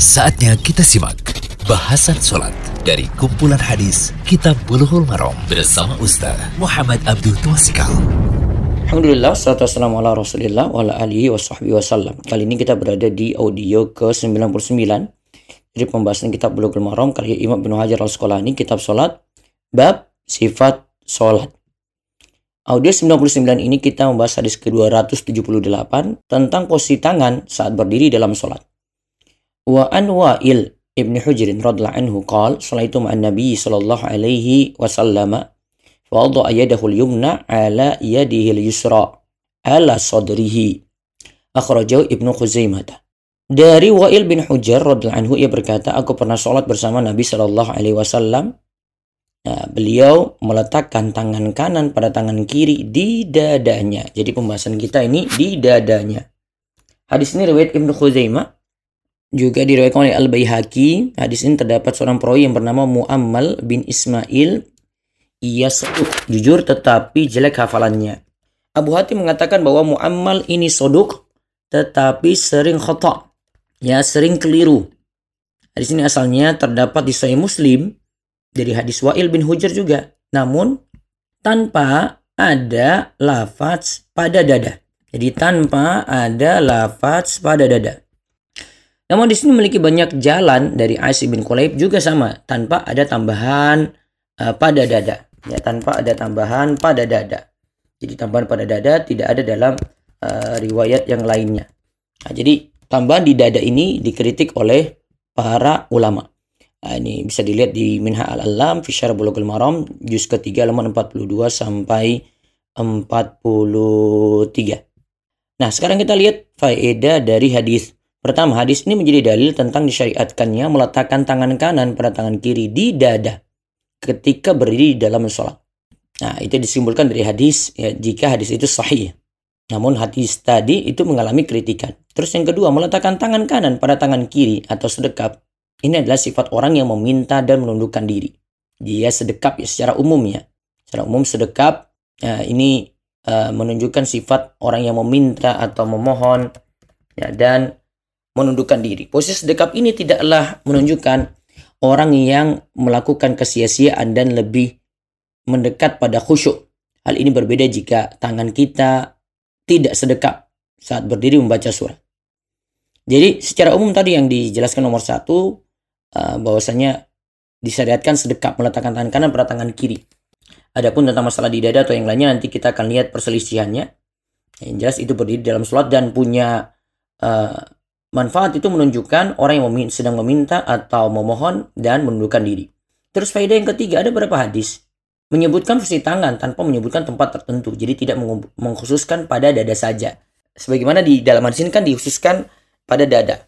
Saatnya kita simak bahasan sholat dari kumpulan hadis Kitab Bulughul Maram bersama Ustaz Muhammad Abdul Twasikal. Alhamdulillah, salatu wassalamu ala rasulillah wa ala alihi wa sahbihi wasallam. Kali ini kita berada di audio ke-99 dari pembahasan kitab Bulughul Maram karya Imam bin Hajar al-Asqalani, kitab sholat, bab sifat sholat. Audio 99 ini kita membahas hadis ke-278 tentang posisi tangan saat berdiri dalam sholat wa an wa'il ibn Hujrin radhiallahu anhu qal salaitu ma'an nabi sallallahu alaihi wasallama fawadu ayadahu yumna ala yadihi yusra ala sadrihi akhrajahu ibnu Khuzaimah dari Wa'il bin Hujr radhiallahu anhu ia berkata aku pernah sholat bersama Nabi sallallahu alaihi wasallam Nah, beliau meletakkan tangan kanan pada tangan kiri di dadanya. Jadi pembahasan kita ini di dadanya. Hadis ini riwayat Ibnu Khuzaimah juga diriwayatkan oleh Al-Baihaqi. Hadis ini terdapat seorang perawi yang bernama Muammal bin Ismail ia soduk, jujur tetapi jelek hafalannya. Abu Hatim mengatakan bahwa Muammal ini soduk tetapi sering khotok. Ya, sering keliru. Hadis ini asalnya terdapat di Sahih Muslim dari hadis Wa'il bin Hujar juga. Namun tanpa ada lafaz pada dada. Jadi tanpa ada lafaz pada dada. Namun di sini memiliki banyak jalan dari Aisyah bin Qulaib juga sama tanpa ada tambahan uh, pada dada ya tanpa ada tambahan pada dada. Jadi tambahan pada dada tidak ada dalam uh, riwayat yang lainnya. Nah, jadi tambahan di dada ini dikritik oleh para ulama. Nah, ini bisa dilihat di Minha al-Alam fi Syarah Bulughul Maram juz ketiga halaman 42 sampai 43. Nah, sekarang kita lihat faedah dari hadis. Pertama, hadis ini menjadi dalil tentang disyariatkannya meletakkan tangan kanan pada tangan kiri di dada ketika berdiri dalam sholat. Nah, itu disimpulkan dari hadis ya, jika hadis itu sahih. Namun hadis tadi itu mengalami kritikan. Terus yang kedua, meletakkan tangan kanan pada tangan kiri atau sedekap. Ini adalah sifat orang yang meminta dan menundukkan diri. Dia sedekap ya secara umum ya. Secara umum sedekap ya, ini uh, menunjukkan sifat orang yang meminta atau memohon ya, dan menundukkan diri. Posisi sedekap ini tidaklah menunjukkan orang yang melakukan kesia-siaan dan lebih mendekat pada khusyuk. Hal ini berbeda jika tangan kita tidak sedekap saat berdiri membaca surat. Jadi secara umum tadi yang dijelaskan nomor satu uh, bahwasanya disyariatkan sedekap meletakkan tangan kanan pada tangan kiri. Adapun tentang masalah di dada atau yang lainnya nanti kita akan lihat perselisihannya. Yang jelas itu berdiri dalam sholat dan punya uh, Manfaat itu menunjukkan orang yang sedang meminta atau memohon dan menundukkan diri. Terus faedah yang ketiga ada beberapa hadis menyebutkan posisi tangan tanpa menyebutkan tempat tertentu. Jadi tidak mengkhususkan pada dada saja. Sebagaimana di dalam hadis ini kan dikhususkan pada dada.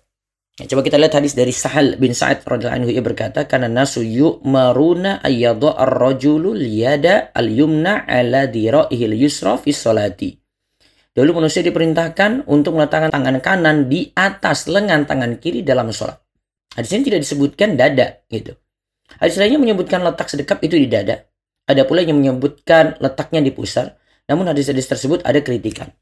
Ya, coba kita lihat hadis dari Sahal bin Sa'id radhiyallahu anhu ia berkata karena nasu yu'maruna ayyadha ar-rajulu liyada al-yumna ala dira'ihil yusra fi salati. Dulu manusia diperintahkan untuk meletakkan tangan kanan di atas lengan tangan kiri dalam sholat. Hadis ini tidak disebutkan dada gitu. Hadis lainnya menyebutkan letak sedekap itu di dada. Ada pula yang menyebutkan letaknya di pusar. Namun hadis-hadis tersebut ada kritikan.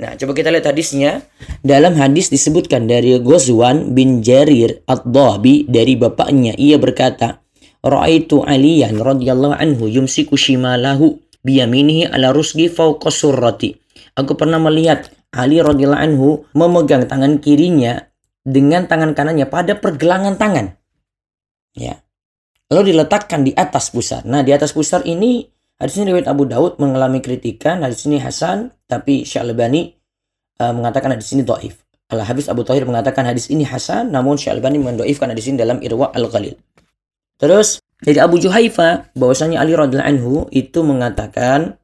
Nah, coba kita lihat hadisnya. Dalam hadis disebutkan dari Ghazwan bin Jarir Ad-Dhabi dari bapaknya. Ia berkata, Ra'aitu Aliyan radhiyallahu anhu yumsiku shimalahu biyaminihi ala rusgi fawqa surrati. Aku pernah melihat Ali radhiyallahu anhu memegang tangan kirinya dengan tangan kanannya pada pergelangan tangan. Ya. Lalu diletakkan di atas pusar. Nah, di atas pusar ini hadis ini riwayat Abu Daud mengalami kritikan, hadis ini Hasan, tapi Syalbani uh, mengatakan hadis ini dhaif. Al Habis Abu Tahir mengatakan hadis ini Hasan, namun Syalbani mendoifkan hadis ini dalam Irwa Al-Ghalil. Terus dari Abu Juhaifa bahwasanya Ali radhiyallahu anhu itu mengatakan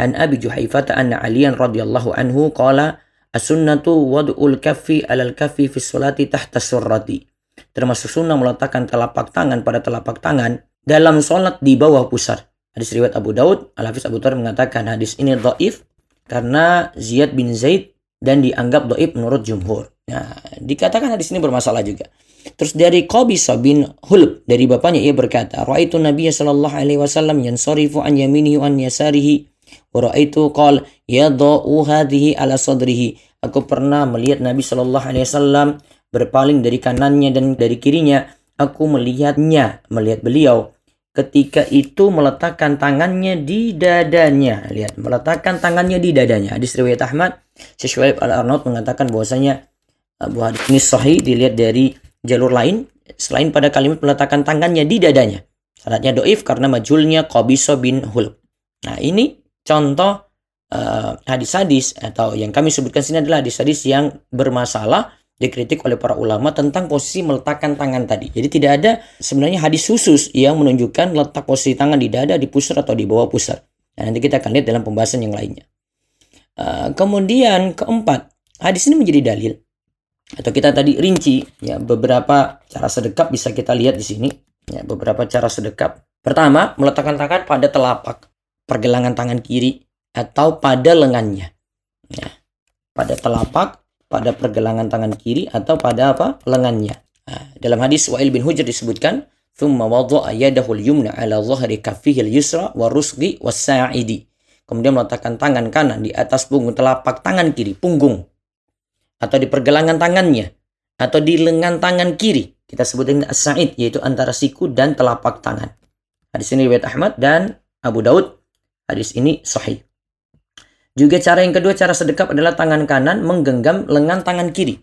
An Abi Juhaifah anna Aliyan radhiyallahu anhu qala as-sunnatu wad'ul kaffi 'alal kaffi fi sholati tahta surrati. Termasuk sunnah meletakkan telapak tangan pada telapak tangan dalam sholat di bawah pusar. Hadis riwayat Abu Daud, Al-Hafiz Abu Thawr mengatakan hadis ini dhaif karena Ziyad bin Zaid dan dianggap dhaif menurut jumhur. Nah, dikatakan hadis ini bermasalah juga. Terus dari Qabisa bin Hulb dari bapaknya ia berkata, "Ra'aitu Nabiy sallallahu alaihi wasallam yansarifu an yaminihi an yasarihi Waraitu qal yadau hadhihi ala sadrihi. Aku pernah melihat Nabi Shallallahu alaihi wasallam berpaling dari kanannya dan dari kirinya. Aku melihatnya, melihat beliau ketika itu meletakkan tangannya di dadanya. Lihat, meletakkan tangannya di dadanya. Hadis riwayat Ahmad, Syekh Al-Arnaud mengatakan bahwasanya Abu Hadis ini sahih dilihat dari jalur lain selain pada kalimat meletakkan tangannya di dadanya. Syaratnya doif karena majulnya Qabiso bin Hul. Nah, ini contoh uh, hadis-hadis atau yang kami sebutkan sini adalah hadis-hadis yang bermasalah dikritik oleh para ulama tentang posisi meletakkan tangan tadi. Jadi tidak ada sebenarnya hadis khusus yang menunjukkan letak posisi tangan di dada, di pusar atau di bawah pusar. Nah, nanti kita akan lihat dalam pembahasan yang lainnya. Uh, kemudian keempat, hadis ini menjadi dalil atau kita tadi rinci ya beberapa cara sedekap bisa kita lihat di sini ya beberapa cara sedekap. Pertama, meletakkan tangan pada telapak pergelangan tangan kiri atau pada lengannya. Ya, pada telapak pada pergelangan tangan kiri atau pada apa? lengannya. Nah, dalam hadis Wa'il bin Hujr disebutkan, "Tsumma wada'a yadahu al-yumna 'ala dhahri kaffihi al-yusra wa rusghi was-sa'idi." Kemudian meletakkan tangan kanan di atas punggung telapak tangan kiri, punggung atau di pergelangan tangannya atau di lengan tangan kiri. Kita sebutkan as-sa'id yaitu antara siku dan telapak tangan. Hadis ini riwayat Ahmad dan Abu Daud. Hadis ini sahih. Juga cara yang kedua, cara sedekap adalah tangan kanan menggenggam lengan tangan kiri.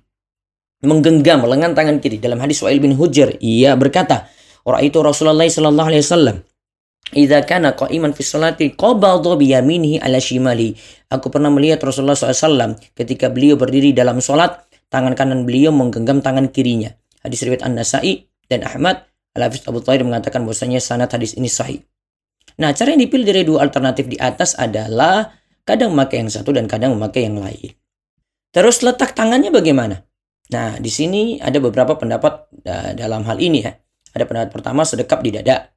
Menggenggam lengan tangan kiri. Dalam hadis Wa'il bin Hujr, ia berkata, Orang itu Rasulullah sallallahu alaihi wasallam Idza kana qa'iman fi salati qabadha bi yaminihi ala shimali. Aku pernah melihat Rasulullah SAW ketika beliau berdiri dalam sholat, tangan kanan beliau menggenggam tangan kirinya. Hadis riwayat An-Nasa'i dan Ahmad. Al-Hafiz Abu Tahir mengatakan bahwasanya sanad hadis ini sahih. Nah, cara yang dipilih dari dua alternatif di atas adalah Kadang memakai yang satu dan kadang memakai yang lain. Terus letak tangannya bagaimana? Nah, di sini ada beberapa pendapat dalam hal ini ya. Ada pendapat pertama sedekap di dada.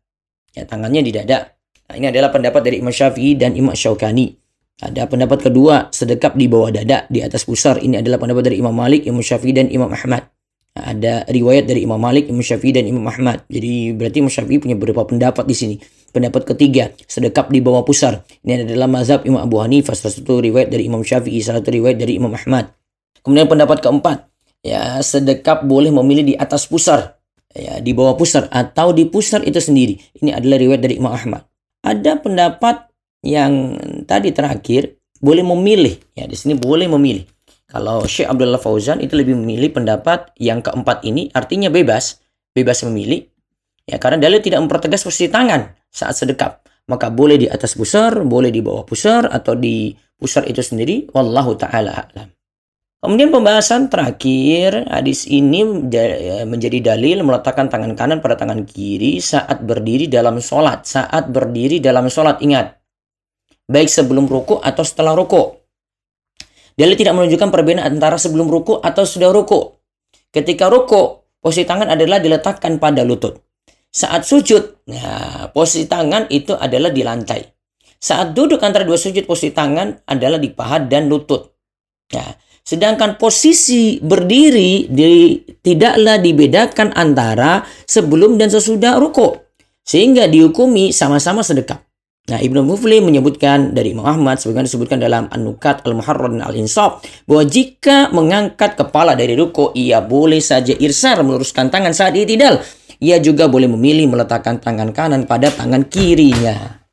Ya, tangannya di dada. Nah, ini adalah pendapat dari Imam Syafi'i dan Imam Syaukani. Ada pendapat kedua, sedekap di bawah dada, di atas pusar. Ini adalah pendapat dari Imam Malik, Imam Syafi'i, dan Imam Ahmad. Nah, ada riwayat dari Imam Malik, Imam Syafi'i, dan Imam Ahmad. Jadi berarti Imam Syafi'i punya beberapa pendapat di sini. Pendapat ketiga, sedekap di bawah pusar. Ini adalah mazhab Imam Abu Hanifah, salah satu riwayat dari Imam Syafi'i, salah satu riwayat dari Imam Ahmad. Kemudian pendapat keempat, ya sedekap boleh memilih di atas pusar, ya di bawah pusar atau di pusar itu sendiri. Ini adalah riwayat dari Imam Ahmad. Ada pendapat yang tadi terakhir boleh memilih, ya di sini boleh memilih. Kalau Syekh Abdullah Fauzan itu lebih memilih pendapat yang keempat ini artinya bebas, bebas memilih. Ya karena dalil tidak mempertegas posisi tangan saat sedekap. Maka boleh di atas pusar, boleh di bawah pusar, atau di pusar itu sendiri. Wallahu ta'ala a'lam. Kemudian pembahasan terakhir, hadis ini menjadi dalil meletakkan tangan kanan pada tangan kiri saat berdiri dalam sholat. Saat berdiri dalam sholat, ingat. Baik sebelum ruku atau setelah ruku. Dalil tidak menunjukkan perbedaan antara sebelum ruku atau sudah ruku. Ketika ruku, posisi tangan adalah diletakkan pada lutut. Saat sujud, nah, posisi tangan itu adalah di lantai. Saat duduk antara dua sujud, posisi tangan adalah di paha dan lutut. Nah, sedangkan posisi berdiri di, tidaklah dibedakan antara sebelum dan sesudah ruku. Sehingga dihukumi sama-sama sedekap. Nah, Ibnu Mufli menyebutkan dari Imam Ahmad sebagaimana disebutkan dalam An-Nukat Al-Muharrar Al-Insaf bahwa jika mengangkat kepala dari ruku ia boleh saja irsar meluruskan tangan saat itidal ia juga boleh memilih meletakkan tangan kanan pada tangan kirinya.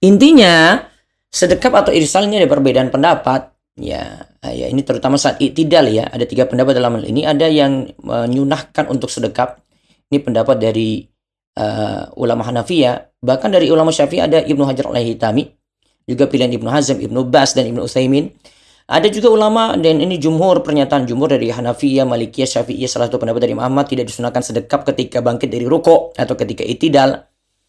Intinya, sedekap atau irsalnya ada perbedaan pendapat. Ya, ya ini terutama saat itidal ya. Ada tiga pendapat dalam hal ini. Ada yang menyunahkan untuk sedekap. Ini pendapat dari uh, ulama Hanafiya. Bahkan dari ulama Syafi'i ada Ibnu Hajar al-Hitami. Juga pilihan Ibnu Hazm, Ibnu Bas, dan Ibnu Utsaimin. Ada juga ulama dan ini jumhur pernyataan jumhur dari Hanafiyah, Malikiyah, Syafi'iyah salah satu pendapat dari Muhammad tidak disunahkan sedekap ketika bangkit dari ruko atau ketika itidal.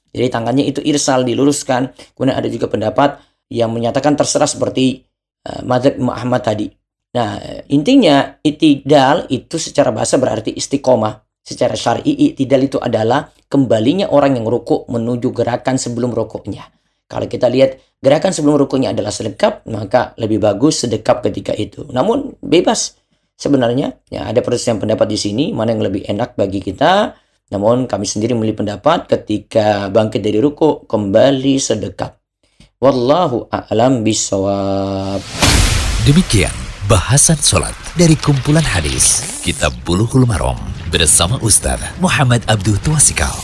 Jadi tangannya itu irsal diluruskan. Kemudian ada juga pendapat yang menyatakan terserah seperti uh, Muhammad tadi. Nah, intinya itidal itu secara bahasa berarti istiqomah. Secara syar'i itidal itu adalah kembalinya orang yang rukuk menuju gerakan sebelum rukuknya. Kalau kita lihat gerakan sebelum rukunya adalah sedekap, maka lebih bagus sedekap ketika itu. Namun bebas sebenarnya. Ya ada perselisihan pendapat di sini mana yang lebih enak bagi kita. Namun kami sendiri memilih pendapat ketika bangkit dari ruku kembali sedekap. Wallahu a'lam bisawab. Demikian Bahasan Sholat dari kumpulan hadis Kitab Bulughul Maram bersama Ustaz Muhammad Abdul Tuasikal.